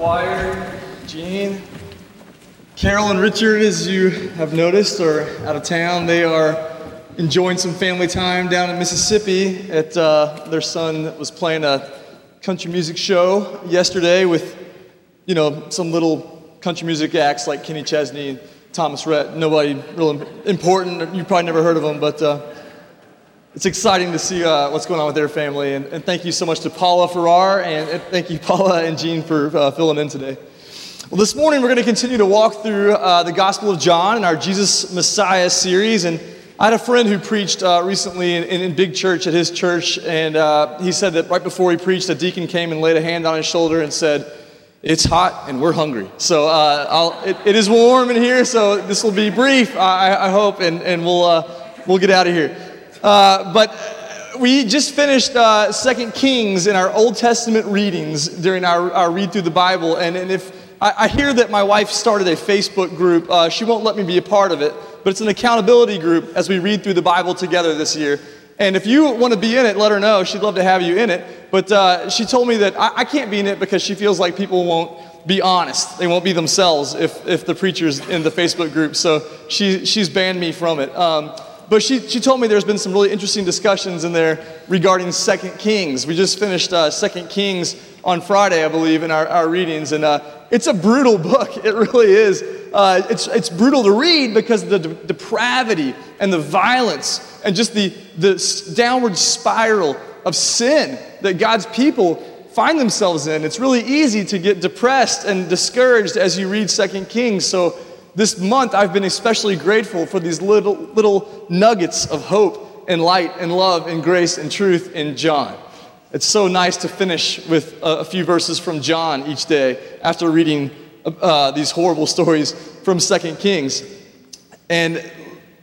choir, Jean. Carol and Richard, as you have noticed, are out of town. They are enjoying some family time down in Mississippi. At uh, their son was playing a country music show yesterday with, you know, some little country music acts like Kenny Chesney and Thomas Rhett. Nobody real important. You probably never heard of them, but. Uh, it's exciting to see uh, what's going on with their family. And, and, thank you so much to Paula Farrar, and, and thank you, Paula and Jean, for uh, filling in today. Well, this morning we're going to continue to walk through uh, the Gospel of John in our Jesus Messiah series. And I had a friend who preached uh, recently in, in, big church at his church, and uh, he said that right before he preached, a deacon came and laid a hand on his shoulder and said, it's hot and we're hungry. So uh, it, it is warm in here, so this will be brief, I, I hope, and, and we'll, we'll get out of here. Uh, but we just finished uh, Second Kings in our Old Testament readings during our, our read through the Bible. And, and if I, I hear that my wife started a Facebook group, uh, she won't let me be a part of it, but it's an accountability group as we read through the Bible together this year. And if you want to be in it, let her know. She'd love to have you in it. But uh, she told me that I, I can't be in it because she feels like people won't be honest. They won't be themselves if, if the preacher's in the Facebook group. So she, she's banned me from it. Um, but she, she told me there's been some really interesting discussions in there regarding Second Kings. We just finished uh, Second Kings on Friday, I believe, in our, our readings. And uh, it's a brutal book. It really is. Uh, it's, it's brutal to read because of the de- depravity and the violence and just the, the downward spiral of sin that God's people find themselves in. It's really easy to get depressed and discouraged as you read Second Kings. So this month I've been especially grateful for these little, little nuggets of hope and light and love and grace and truth in John. It's so nice to finish with a, few verses from John each day after reading uh, these horrible stories from Second Kings. And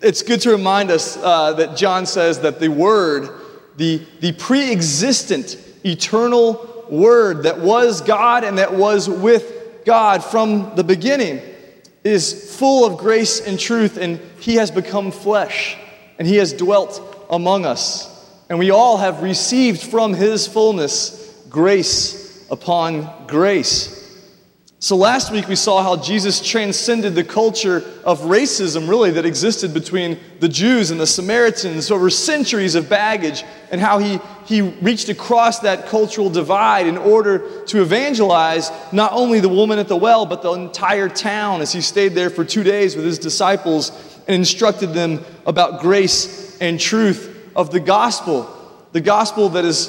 it's good to remind us uh, that John says that the Word, the, the pre existent, eternal Word that was God and that was with God from the beginning, is full of grace and truth, and he has become flesh, and he has dwelt among us. And we all have received from his fullness grace upon grace. So last week we saw how Jesus transcended the culture of racism, really, that existed between the Jews and the Samaritans over centuries of baggage, and how he, he reached across that cultural divide in order to evangelize not only the woman at the well, but the entire town as he stayed there for two days with his disciples and instructed them about grace and truth of the gospel. The gospel that is,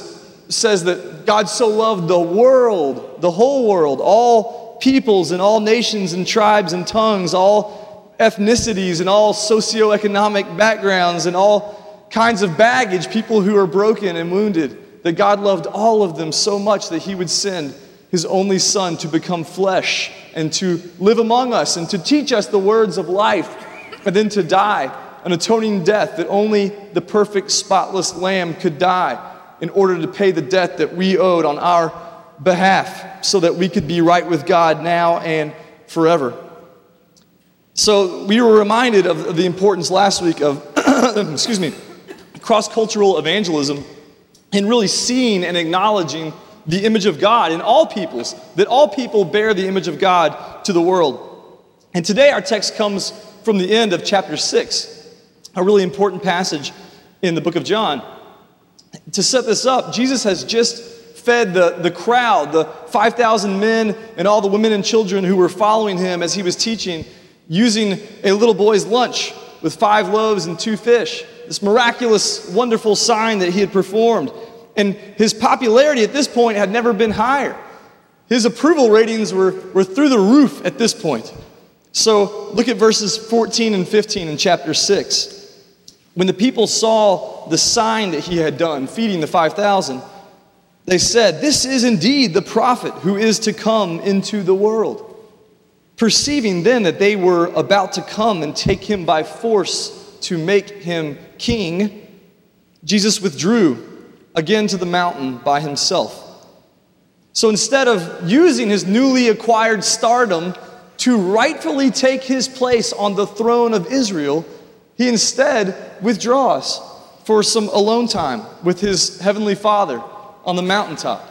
says that God so loved the world, the whole world, all peoples and all nations and tribes and tongues, all ethnicities and all socioeconomic backgrounds and all kinds of baggage, people who are broken and wounded, that God loved all of them so much that He would send His only Son to become flesh and to live among us and to teach us the words of life and then to die an atoning death that only the perfect, spotless Lamb could die in order to pay the debt that we owed on our behalf so that we could be right with God now and forever. So we were reminded of the importance last week of, excuse me, cross cultural evangelism and really seeing and acknowledging the image of God in all peoples, that all people bear the image of God to the world. And today our text comes from the end of chapter 6, a really important passage in the book of John. To set this up, Jesus has just fed the, the crowd, the 5,000 men and all the women and children who were following him as he was teaching, using a little boy's lunch with five loaves and two fish. This miraculous, wonderful sign that he had performed. And his popularity at this point had never been higher. His approval ratings were, were through the roof at this point. So look at verses 14 and 15 in chapter 6. When the people saw the sign that he had done, feeding the 5,000, they said, This is indeed the prophet who is to come into the world. Perceiving then that they were about to come and take him by force to make him king, Jesus withdrew again to the mountain by himself. So instead of using his newly acquired stardom to rightfully take his place on the throne of Israel, he instead withdraws for some alone time with his heavenly Father on the mountaintop.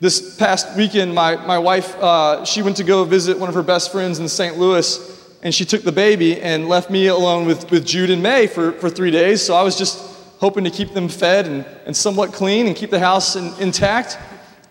This past weekend, my, my wife, uh, she went to go visit one of her best friends in St. Louis, and she took the baby and left me alone with, with Jude and May for, for three days. So I was just hoping to keep them fed and, and somewhat clean and keep the house in, intact.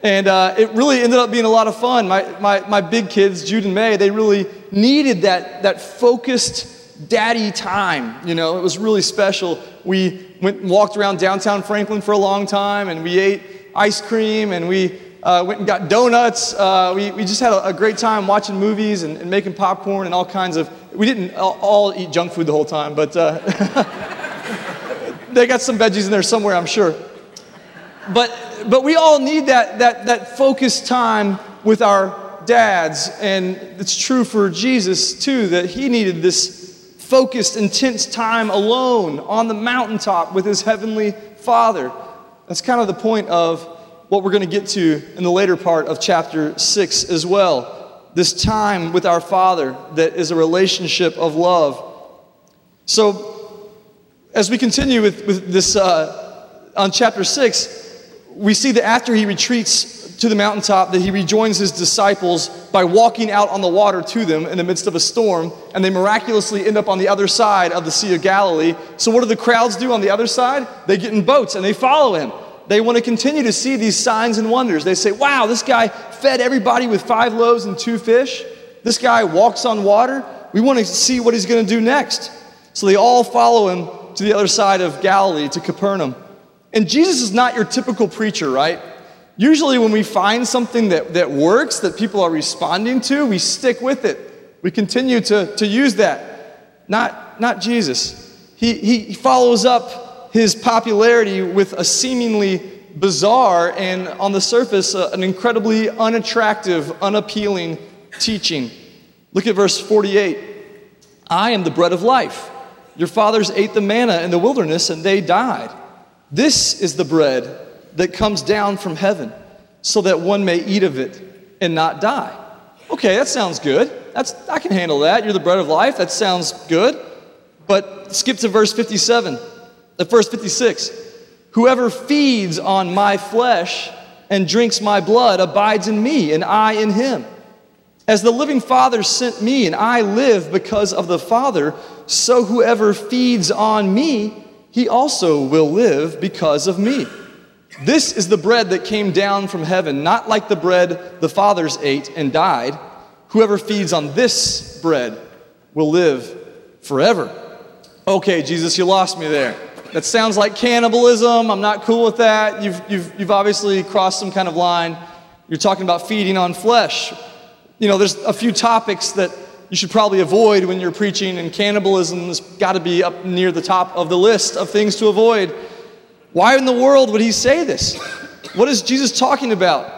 And uh, it really ended up being a lot of fun. My, my, my big kids, Jude and May, they really needed that, that focused daddy time. You know, it was really special. We went and walked around downtown Franklin for a long time, and we ate ice cream, and we uh, went and got donuts. Uh, we, we just had a, a, great time watching movies and, and, making popcorn and all kinds of. We didn't all, eat junk food the whole time, but uh, they got some veggies in there somewhere, I'm sure. But, but we all need that, that, that focused time with our dads. And it's true for Jesus, too, that he needed this focused, intense time alone on the mountaintop with his heavenly Father. That's kind of the point of what we're going to get to in the later part of chapter 6 as well. This time with our Father that is a relationship of love. So, as we continue with, with this uh, on chapter 6, we see that after he retreats to the mountaintop, that he rejoins his disciples by walking out on the water to them in the midst of a storm, and they miraculously end up on the other side of the Sea of Galilee. So, what do the crowds do on the other side? They get in boats and they follow him. They want to continue to see these signs and wonders. They say, Wow, this guy fed everybody with five loaves and two fish. This guy walks on water. We want to see what he's going to do next. So, they all follow him to the other side of Galilee, to Capernaum. And Jesus is not your typical preacher, right? Usually, when we find something that, that works, that people are responding to, we stick with it. We continue to, to use that. Not, not Jesus. He, he follows up his popularity with a seemingly bizarre and, on the surface, uh, an incredibly unattractive, unappealing teaching. Look at verse 48. I am the bread of life. Your fathers ate the manna in the wilderness and they died. This is the bread that comes down from heaven, so that one may eat of it and not die. Okay, that sounds good. That's, I can handle that. You're the bread of life. That sounds good. But skip to verse 57, the verse 56. Whoever feeds on my flesh and drinks my blood abides in me, and I in him. As the living Father sent me, and I live because of the Father, so whoever feeds on me he also will live because of me. This is the bread that came down from heaven, not like the bread the fathers ate and died. Whoever feeds on this bread will live forever. Okay, Jesus, you lost me there. That sounds like cannibalism. I'm not cool with that. You've, you've, you've obviously crossed some kind of line. You're talking about feeding on flesh. You know, there's a few topics that you should probably avoid when you're preaching, and cannibalism has got to be up near the top of the list of things to avoid. Why in the world would he say this? What is Jesus talking about?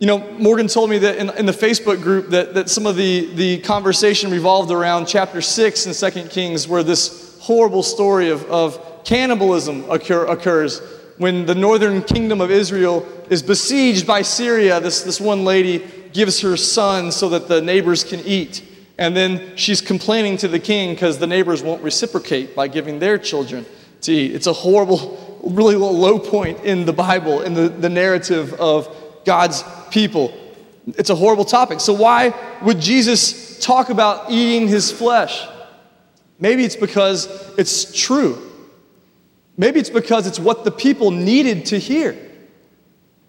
You know, Morgan told me that in, in the Facebook group that, that some of the, the conversation revolved around chapter 6 in 2 Kings, where this horrible story of, of cannibalism occur, occurs when the northern kingdom of Israel is besieged by Syria. This, this one lady gives her son so that the neighbors can eat. And then she's complaining to the king because the neighbors won't reciprocate by giving their children to eat. It's a horrible, really low point in the Bible, in the, the narrative of God's people. It's a horrible topic. So, why would Jesus talk about eating his flesh? Maybe it's because it's true. Maybe it's because it's what the people needed to hear.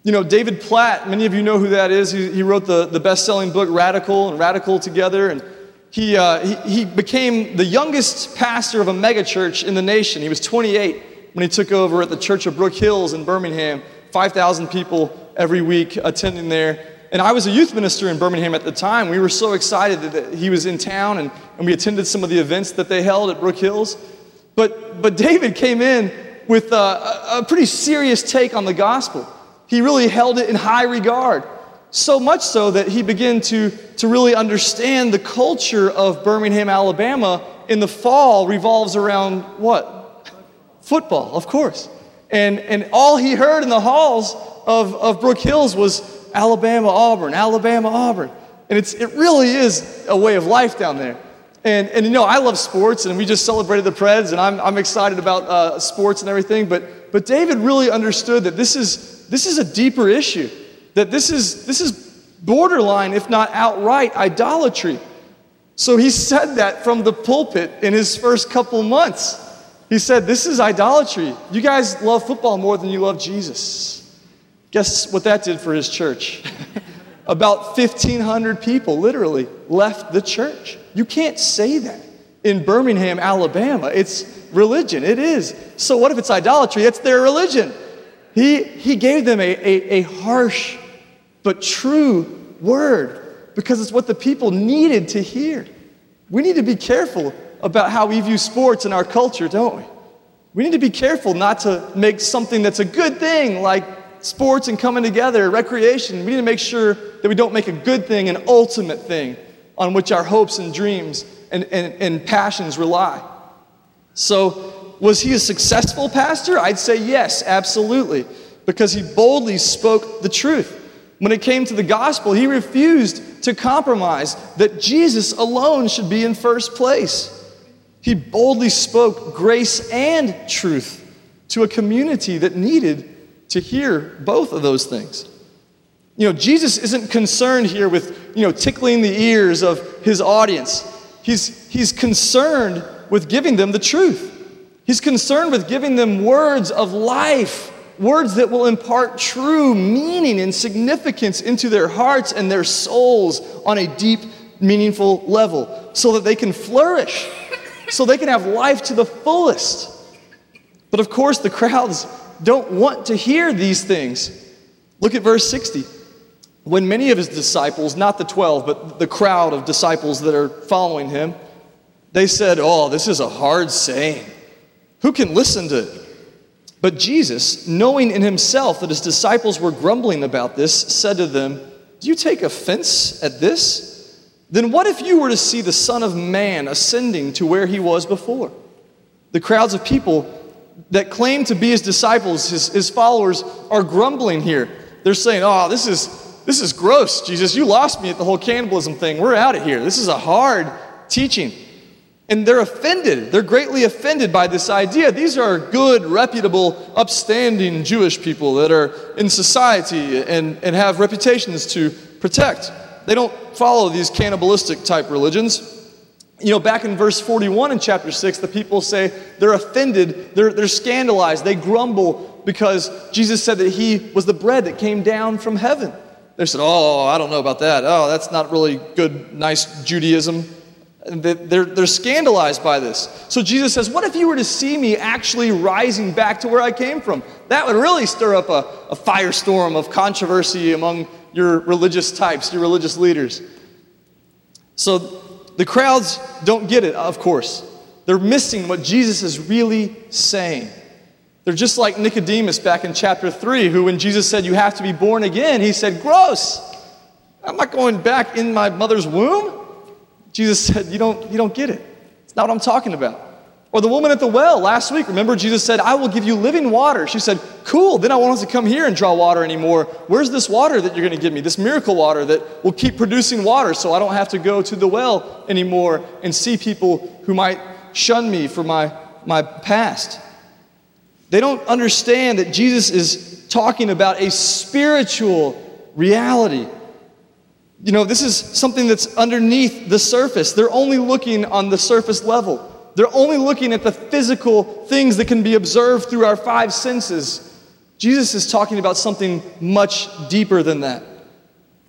You know, David Platt, many of you know who that is. He, he wrote the, the best selling book Radical and Radical Together. And he, uh, he, he became the youngest pastor of a megachurch in the nation. He was 28 when he took over at the Church of Brook Hills in Birmingham. 5,000 people every week attending there. And I was a youth minister in Birmingham at the time. We were so excited that he was in town and, and we attended some of the events that they held at Brook Hills. But, but David came in with a, a pretty serious take on the gospel. He really held it in high regard. So much so that he began to, to really understand the culture of Birmingham, Alabama in the fall revolves around what? Football, of course. And, and all he heard in the halls of, of Brook Hills was Alabama, Auburn, Alabama, Auburn. And it's, it really is a way of life down there. And, and you know, I love sports, and we just celebrated the Preds, and I'm, I'm excited about uh, sports and everything. But, but David really understood that this is, this is a deeper issue. that this is, this is borderline, if not outright, idolatry. So he said that from the pulpit in his first couple months. He said, This is idolatry. You guys love football more than you love Jesus. Guess what that did for his church? About 1,500 people literally left the church. You can't say that in Birmingham, Alabama. It's religion. It is. So, what if it's idolatry? It's their religion. He, he gave them a, a, a harsh but true word because it's what the people needed to hear. We need to be careful about how we view sports in our culture, don't we? We need to be careful not to make something that's a good thing, like sports and coming together, recreation. We need to make sure that we don't make a good thing an ultimate thing on which our hopes and dreams and, and, and passions rely. So, was he a successful pastor? I'd say yes, absolutely, because he boldly spoke the truth. When it came to the gospel, he refused to compromise that Jesus alone should be in first place. He boldly spoke grace and truth to a community that needed to hear both of those things. You know, Jesus isn't concerned here with, you know, tickling the ears of his audience. He's, he's concerned with giving them the truth. He's concerned with giving them words of life words that will impart true meaning and significance into their hearts and their souls on a deep, meaningful level so that they can flourish, so they can have life to the fullest. But of course, the crowds don't want to hear these things. Look at verse 60. When many of his disciples, not the 12, but the crowd of disciples that are following him, they said, Oh, this is a hard saying. Who can listen to it? But Jesus, knowing in himself that his disciples were grumbling about this, said to them, Do you take offense at this? Then what if you were to see the Son of Man ascending to where he was before? The crowds of people that claim to be his disciples, his, his followers, are grumbling here. They're saying, Oh, this is, this is gross, Jesus. You lost me at the whole cannibalism thing. We're out of here. This is a hard teaching. And they're offended. They're greatly offended by this idea. These are good, reputable, upstanding Jewish people that are in society and, and have reputations to protect. They don't follow these cannibalistic type religions. You know, back in verse 41 in chapter 6, the people say they're offended, they're, they're scandalized, they grumble because Jesus said that he was the bread that came down from heaven. They said, Oh, I don't know about that. Oh, that's not really good, nice Judaism. They're, they're scandalized by this. So Jesus says, What if you were to see me actually rising back to where I came from? That would really stir up a, a firestorm of controversy among your religious types, your religious leaders. So the crowds don't get it, of course. They're missing what Jesus is really saying. They're just like Nicodemus back in chapter 3, who, when Jesus said, You have to be born again, he said, Gross! I'm not going back in my mother's womb. Jesus said, You don't, you don't get it. It's not what I'm talking about. Or the woman at the well last week, remember Jesus said, I will give you living water. She said, Cool, then I won't have to come here and draw water anymore. Where's this water that you're going to give me? This miracle water that will keep producing water so I don't have to go to the well anymore and see people who might shun me for my, my past. They don't understand that Jesus is talking about a spiritual reality you know, this is something that's underneath the surface. They're only looking on the surface level. They're only looking at the physical things that can be observed through our five senses. Jesus is talking about something much deeper than that.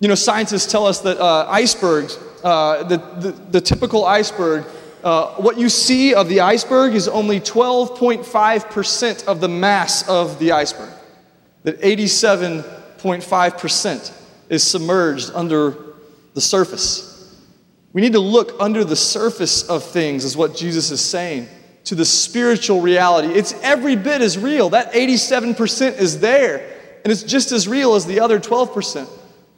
You know, scientists tell us that uh, icebergs, uh, the, the, the, typical iceberg, uh, what you see of the iceberg is only 12.5% of the mass of the iceberg. That 87.5% is submerged under the surface. We need to look under the surface of things, is what Jesus is saying, to the spiritual reality. It's every bit as real. That 87% is there, and it's just as real as the other 12%.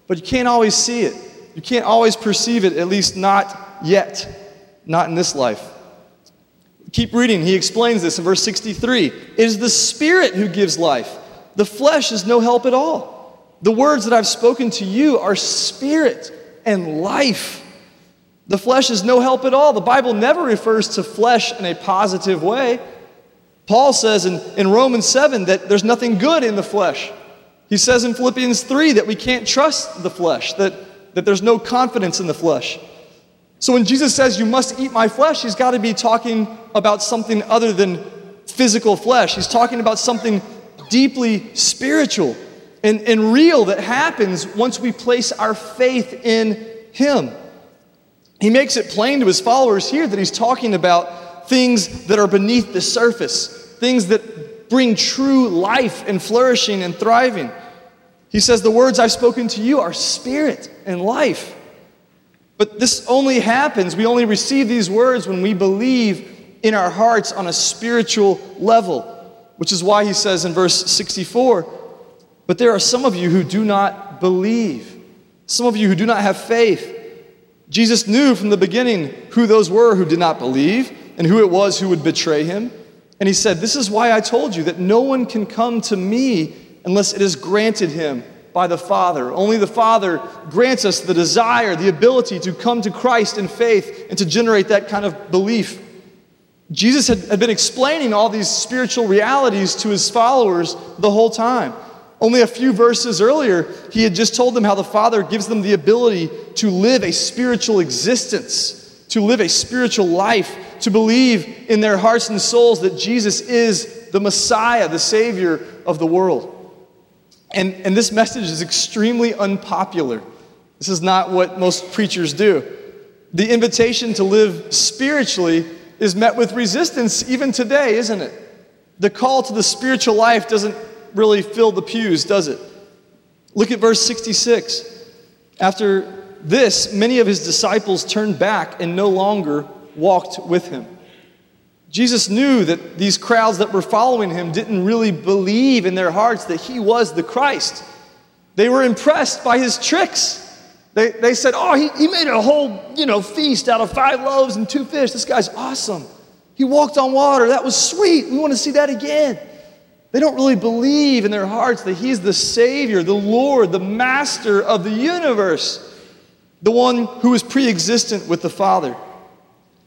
But you can't always see it. You can't always perceive it, at least not yet, not in this life. Keep reading. He explains this in verse 63. It is the Spirit who gives life, the flesh is no help at all. The words that I've spoken to you are spirit and life. The flesh is no help at all. The Bible never refers to flesh in a positive way. Paul says in, in Romans 7 that there's nothing good in the flesh. He says in Philippians 3 that we can't trust the flesh, that, that there's no confidence in the flesh. So when Jesus says, You must eat my flesh, he's got to be talking about something other than physical flesh. He's talking about something deeply spiritual and, and real that happens once we place our faith in him. He makes it plain to his followers here that he's talking about things that are beneath the surface, things that bring true life and flourishing and thriving. He says, The words I've spoken to you are spirit and life. But this only happens, we only receive these words when we believe in our hearts on a spiritual level, which is why he says in verse 64 But there are some of you who do not believe, some of you who do not have faith. Jesus knew from the beginning who those were who did not believe and who it was who would betray him. And he said, This is why I told you that no one can come to me unless it is granted him by the Father. Only the Father grants us the desire, the ability to come to Christ in faith and to generate that kind of belief. Jesus had, had been explaining all these spiritual realities to his followers the whole time. Only a few verses earlier, he had just told them how the Father gives them the ability to live a spiritual existence, to live a spiritual life, to believe in their hearts and souls that Jesus is the Messiah, the Savior of the world. And, and this message is extremely unpopular. This is not what most preachers do. The invitation to live spiritually is met with resistance even today, isn't it? The call to the spiritual life doesn't really fill the pews, does it? Look at verse 66. After this, many of his disciples turned back and no longer walked with him. Jesus knew that these crowds that were following him didn't really believe in their hearts that he was the Christ. They were impressed by his tricks. They, they said, Oh, he, he made a whole you know, feast out of five loaves and two fish. This guy's awesome. He walked on water. That was sweet. We want to see that again. They don't really believe in their hearts that he's the Savior, the Lord, the Master of the universe, the one who is pre existent with the Father.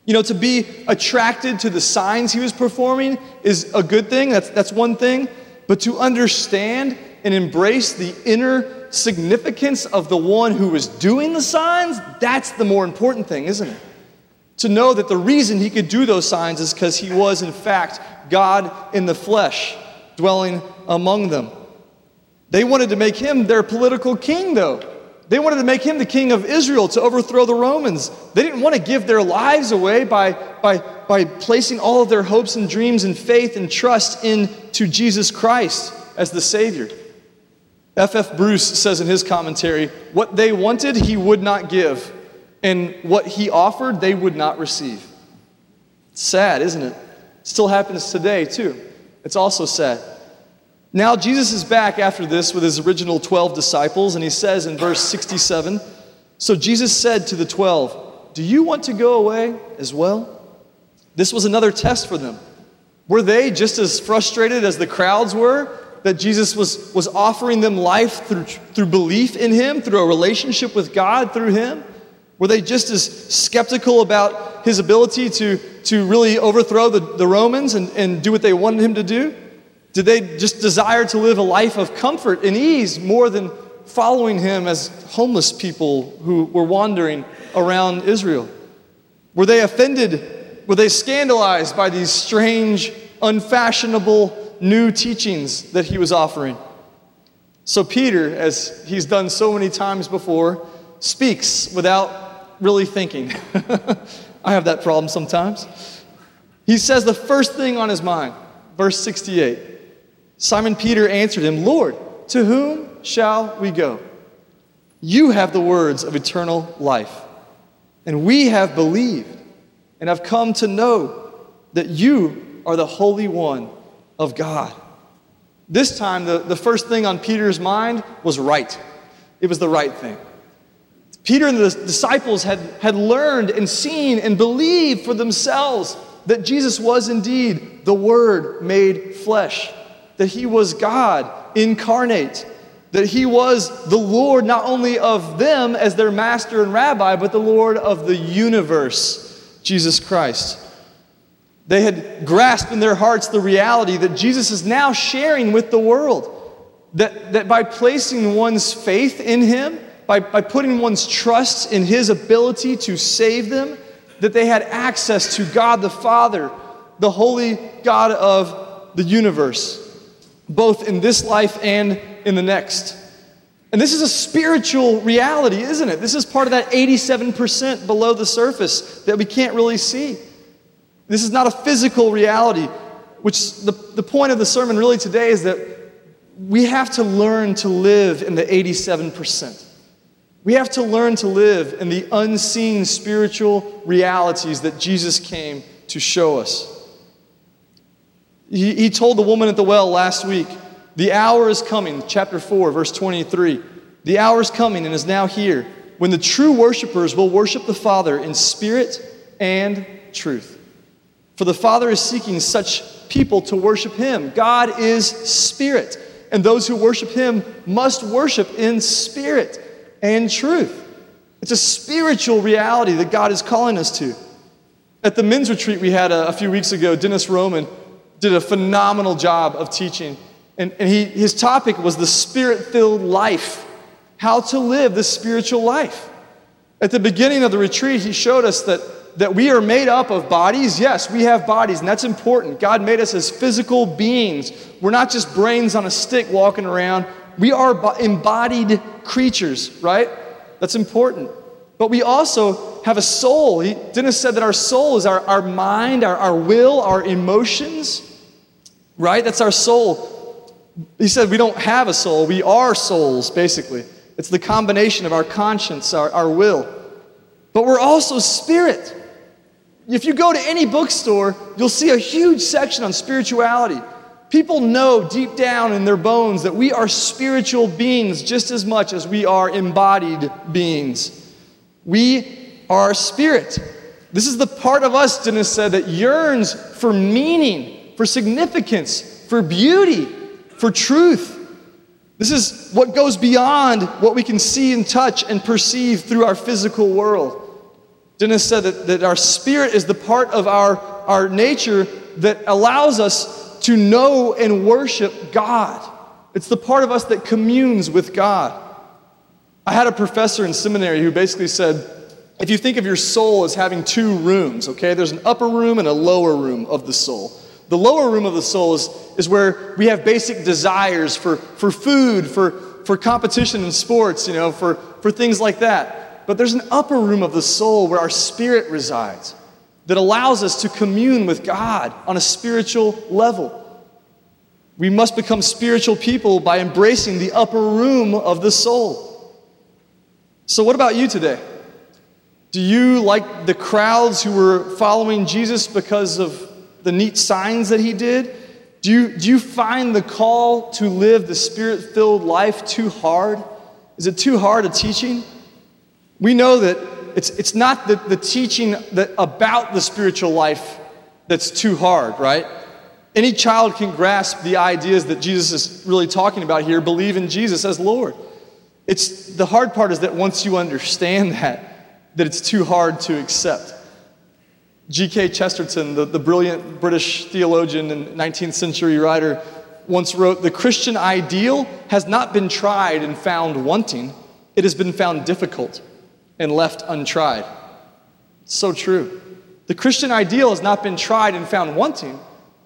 You know, to be attracted to the signs he was performing is a good thing, that's, that's one thing. But to understand and embrace the inner significance of the one who was doing the signs, that's the more important thing, isn't it? To know that the reason he could do those signs is because he was, in fact, God in the flesh, dwelling among them. They wanted to make him their political king, though. They wanted to make him the king of Israel to overthrow the Romans. They didn't want to give their lives away by, by, by placing all of their hopes and dreams and faith and trust into Jesus Christ as the Savior. F.F. Bruce says in his commentary what they wanted, he would not give, and what he offered, they would not receive. sad, isn't it? Still happens today, too. It's also sad. Now, Jesus is back after this with his original 12 disciples, and he says in verse 67 So Jesus said to the 12, Do you want to go away as well? This was another test for them. Were they just as frustrated as the crowds were that Jesus was, was offering them life through, through belief in him, through a relationship with God through him? Were they just as skeptical about his ability to, to really overthrow the, the Romans and, and do what they wanted him to do? Did they just desire to live a life of comfort and ease more than following him as homeless people who were wandering around Israel? Were they offended? Were they scandalized by these strange, unfashionable new teachings that he was offering? So, Peter, as he's done so many times before, speaks without really thinking. I have that problem sometimes. He says the first thing on his mind, verse 68. Simon Peter answered him, Lord, to whom shall we go? You have the words of eternal life, and we have believed and have come to know that you are the Holy One of God. This time, the, the first thing on Peter's mind was right. It was the right thing. Peter and the disciples had, had learned and seen and believed for themselves that Jesus was indeed the Word made flesh that he was God incarnate, that he was the Lord not only of them as their master and rabbi, but the Lord of the universe, Jesus Christ. They had grasped in their hearts the reality that Jesus is now sharing with the world. that, that by placing one's faith in Him, by, by putting one's trust in His ability to save them, that they had access to God the Father, the holy God of the universe, both in this life and in the next. And this is a spiritual reality, isn't it? This is part of that 87% below the surface that we can't really see. This is not a physical reality, which the, the point of the sermon really today is that we have to learn to live in the 87%. We have to learn to live in the unseen spiritual realities that Jesus came to show us. He, told the woman at the well last week, The hour is coming, chapter 4, verse 23. The hour is coming and is now here when the true worshipers will worship the Father in spirit and truth. For the Father is seeking such people to worship Him. God is spirit, and those who worship Him must worship in spirit and truth. It's a spiritual reality that God is calling us to. At the men's retreat we had a, a few weeks ago, Dennis Roman did a phenomenal job of teaching. And, and he, his topic was the spirit filled life, how to live the spiritual life. At the beginning of the retreat, he showed us that, that we are made up of bodies. Yes, we have bodies, and that's important. God made us as physical beings. We're not just brains on a stick walking around. We are embodied creatures, right? That's important. But we also have a soul. Dennis said that our soul is our, our mind, our, our will, our emotions, right? That's our soul. He said we don't have a soul, we are souls, basically. It's the combination of our conscience, our, our will. But we're also spirit. If you go to any bookstore, you'll see a huge section on spirituality. People know deep down in their bones that we are spiritual beings just as much as we are embodied beings. We are spirit. This is the part of us, Dennis said, that yearns for meaning, for significance, for beauty, for truth. This is what goes beyond what we can see and touch and perceive through our physical world. Dennis said that, that our spirit is the part of our, our nature that allows us to know and worship God. It's the part of us that communes with God. I had a professor in seminary who basically said, if you think of your soul as having two rooms, okay, there's an upper room and a lower room of the soul. The lower room of the soul is, is where we have basic desires for, for food, for, for competition in sports, you know, for, for things like that. But there's an upper room of the soul where our spirit resides that allows us to commune with God on a spiritual level. We must become spiritual people by embracing the upper room of the soul. So, what about you today? Do you, like the crowds who were following Jesus because of the neat signs that he did, do you, do you find the call to live the spirit filled life too hard? Is it too hard a teaching? We know that it's, it's not the, the teaching that, about the spiritual life that's too hard, right? Any child can grasp the ideas that Jesus is really talking about here, believe in Jesus as Lord. It's, the hard part is that once you understand that, that it's too hard to accept. G.K. Chesterton, the, the brilliant British theologian and 19th century writer, once wrote The Christian ideal has not been tried and found wanting, it has been found difficult and left untried. So true. The Christian ideal has not been tried and found wanting,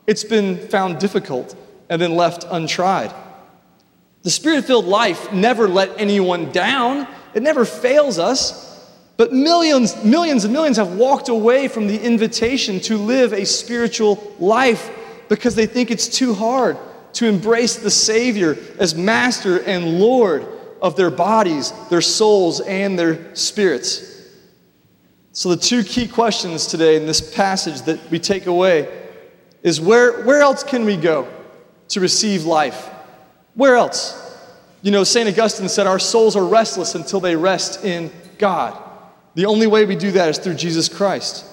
it's been found difficult and then left untried. The spirit filled life never let anyone down, it never fails us. But millions, millions and millions have walked away from the invitation to live a spiritual life because they think it's too hard to embrace the Savior as Master and Lord of their bodies, their souls, and their spirits. So, the two key questions today in this passage that we take away is where, where else can we go to receive life? Where else? You know, St. Augustine said our souls are restless until they rest in God. The only way we do that is through Jesus Christ.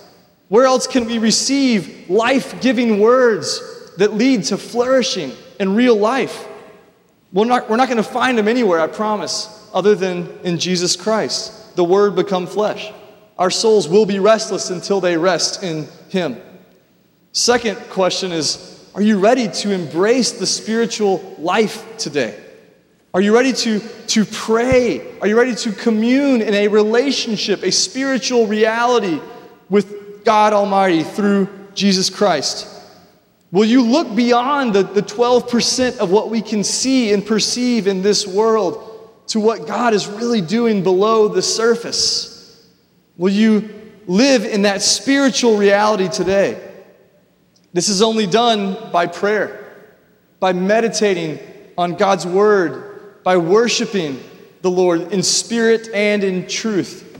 Where else can we receive life giving words that lead to flourishing and real life? We're not, we're not going to find them anywhere, I promise, other than in Jesus Christ. The Word become flesh. Our souls will be restless until they rest in Him. Second question is Are you ready to embrace the spiritual life today? Are you ready to, to pray? Are you ready to commune in a relationship, a spiritual reality with God Almighty through Jesus Christ? Will you look beyond the, the 12% of what we can see and perceive in this world to what God is really doing below the surface? Will you live in that spiritual reality today? This is only done by prayer, by meditating on God's word by worshiping the Lord in spirit and in truth,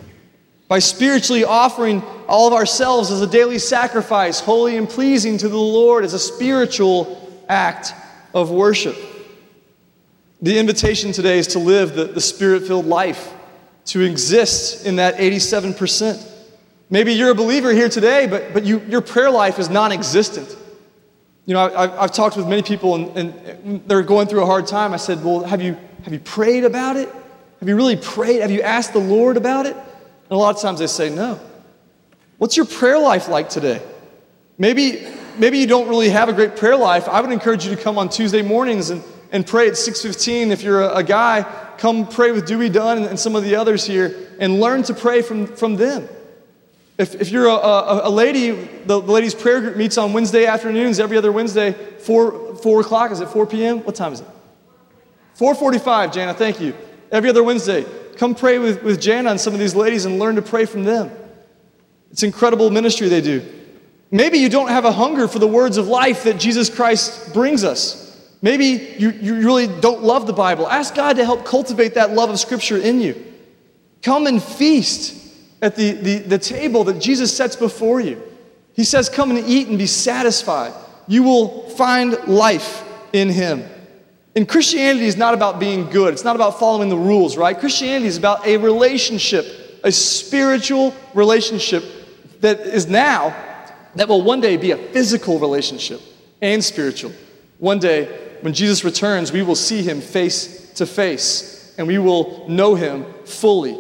by spiritually offering all of ourselves as a daily sacrifice, holy and pleasing to the Lord as a spiritual act of worship. The invitation today is to live the, the spirit filled life, to exist in that 87%. Maybe you're a believer here today, but, but you, your prayer life is non existent. You know, I've, I've talked with many people and, and they're going through a hard time. I said, Well, have you, have you prayed about it? Have you really prayed? Have you asked the Lord about it? And a lot of times they say, No. What's your prayer life like today? Maybe, maybe you don't really have a great prayer life. I would encourage you to come on Tuesday mornings and, and pray at 6.15. If you're a, a guy, come pray with Dewey Dunn and, and, some of the others here and learn to pray from, from them. If, if you're a, a, a lady, the, the ladies' prayer group meets on Wednesday afternoons, every other Wednesday, 4, 4 o'clock. Is it 4 p.m.? What time is it? 445, Jana, thank you. Every other Wednesday, come pray with, with Jana and some of these ladies and learn to pray from them. It's incredible ministry they do. Maybe you don't have a hunger for the words of life that Jesus Christ brings us. Maybe you, you really don't love the Bible. Ask God to help cultivate that love of Scripture in you. Come and feast at the, the, the table that Jesus sets before you. He says, Come and eat and be satisfied. You will find life in Him. And Christianity is not about being good, it's not about following the rules, right? Christianity is about a relationship, a spiritual relationship that is now, that will one day be a physical relationship and spiritual. One day, when Jesus returns, we will see him face to face and we will know him fully.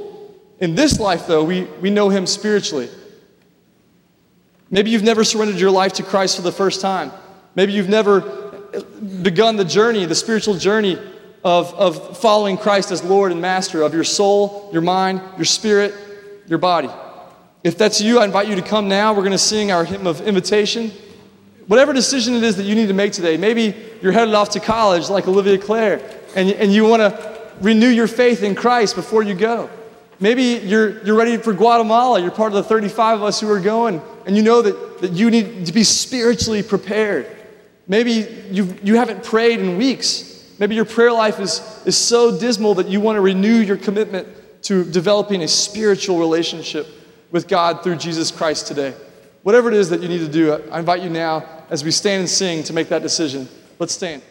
In this life, though, we, we know him spiritually. Maybe you've never surrendered your life to Christ for the first time. Maybe you've never begun the journey, the spiritual journey of, of following Christ as Lord and Master of your soul, your mind, your spirit, your body. If that's you, I invite you to come now. We're going to sing our hymn of invitation. Whatever decision it is that you need to make today, maybe you're headed off to college like Olivia Clare, and, and you want to renew your faith in Christ before you go. Maybe you're, you're ready for Guatemala. You're part of the 35 of us who are going, and you know that, that you need to be spiritually prepared. Maybe you, you haven't prayed in weeks. Maybe your prayer life is, is so dismal that you want to renew your commitment to developing a spiritual relationship with God through Jesus Christ today. Whatever it is that you need to do, I invite you now as we stand and sing to make that decision. Let's stand.